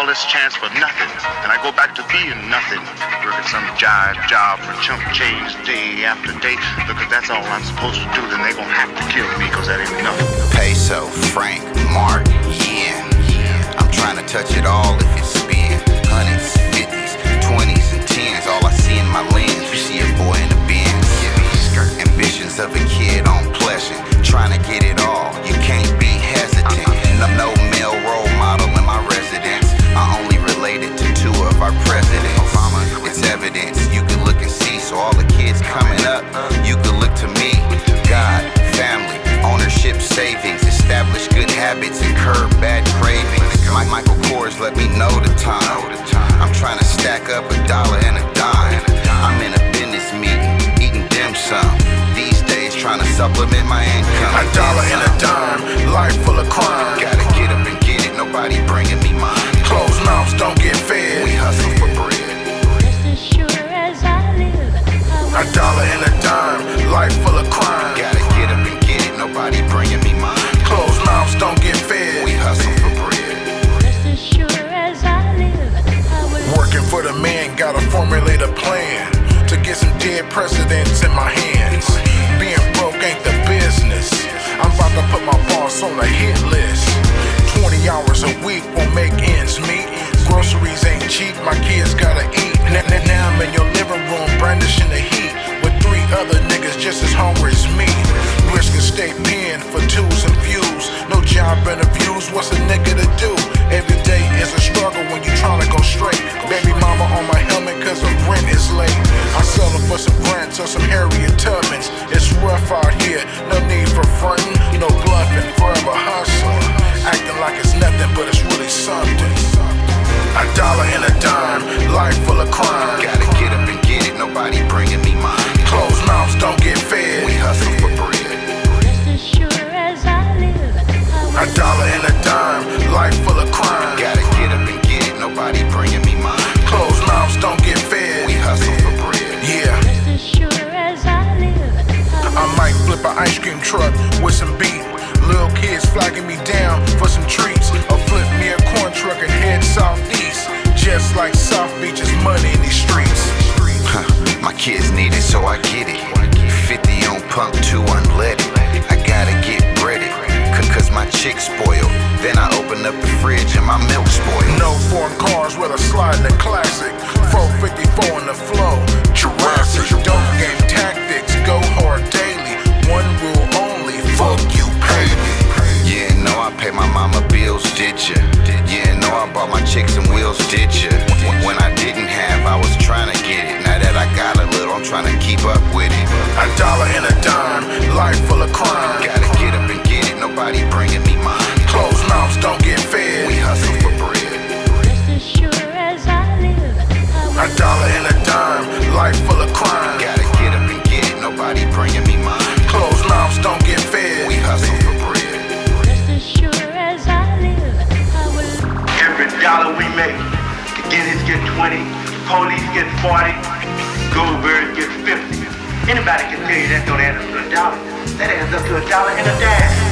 all this chance for nothing. And I go back to being nothing. Working some jive job for chump change day after day. Because that's all I'm supposed to do. Then they gonna have to kill me because that ain't nothing. Peso, franc, mark, yen. I'm trying to touch it all Michael let me know the time. I'm trying to stack up a dollar and a dime. I'm in a business meeting, eating dim sum. These days, trying to supplement my income. A dollar and a dime, life full of crime. Gotta get up and get it, nobody bringing me mine. Closed mouths don't get fed. We hustle for bread. Just as sure as I live, I A dollar and a dime, some dead presidents in my hands. Being broke ain't the business. I'm about to put my boss on a hit list. 20 hours a week won't make ends meet. Groceries ain't cheap, my kids gotta eat. Now, now, now I'm in your living room, brandishing the heat. With three other niggas just as hungry as me. Risking state pen for twos and views. No job interviews, what's a nigga to do? Some Harriet Tubmans. It's rough out here, no need for frontin', no bluffing, forever hustling. Acting like it's nothing, but it's really something. A dollar and a dime, life full of crime. Gotta get up and get it, nobody bringing me mine. Closed mouths don't get fed. We hustle for bread. Just as sure as I live, I A dollar and a dime, life full of crime. Gotta I flip an ice cream truck with some beat. Little kids flagging me down for some treats. Or flip me a corn truck and head southeast. Just like South Beach is money in these streets. Huh, my kids need it, so I get it. 50 on pump, 2 unleaded. I gotta get breaded, cause my chick spoiled. Then I open up the fridge and my milk spoiled. No foreign cars with a sliding the classic. 454 on the flow. Jurassic. Bought my chick some wheels, did ya? When I didn't have, I was trying to get it. Now that I got a little, I'm trying to keep up with it. A dollar and a dime. Life full of crime. Gotta get up and get it, nobody bringing me we make, the Guineas get 20, the police get 40, Goldberg get 50. Anybody can tell you that don't add up to a dollar. That adds up to a dollar and a dime.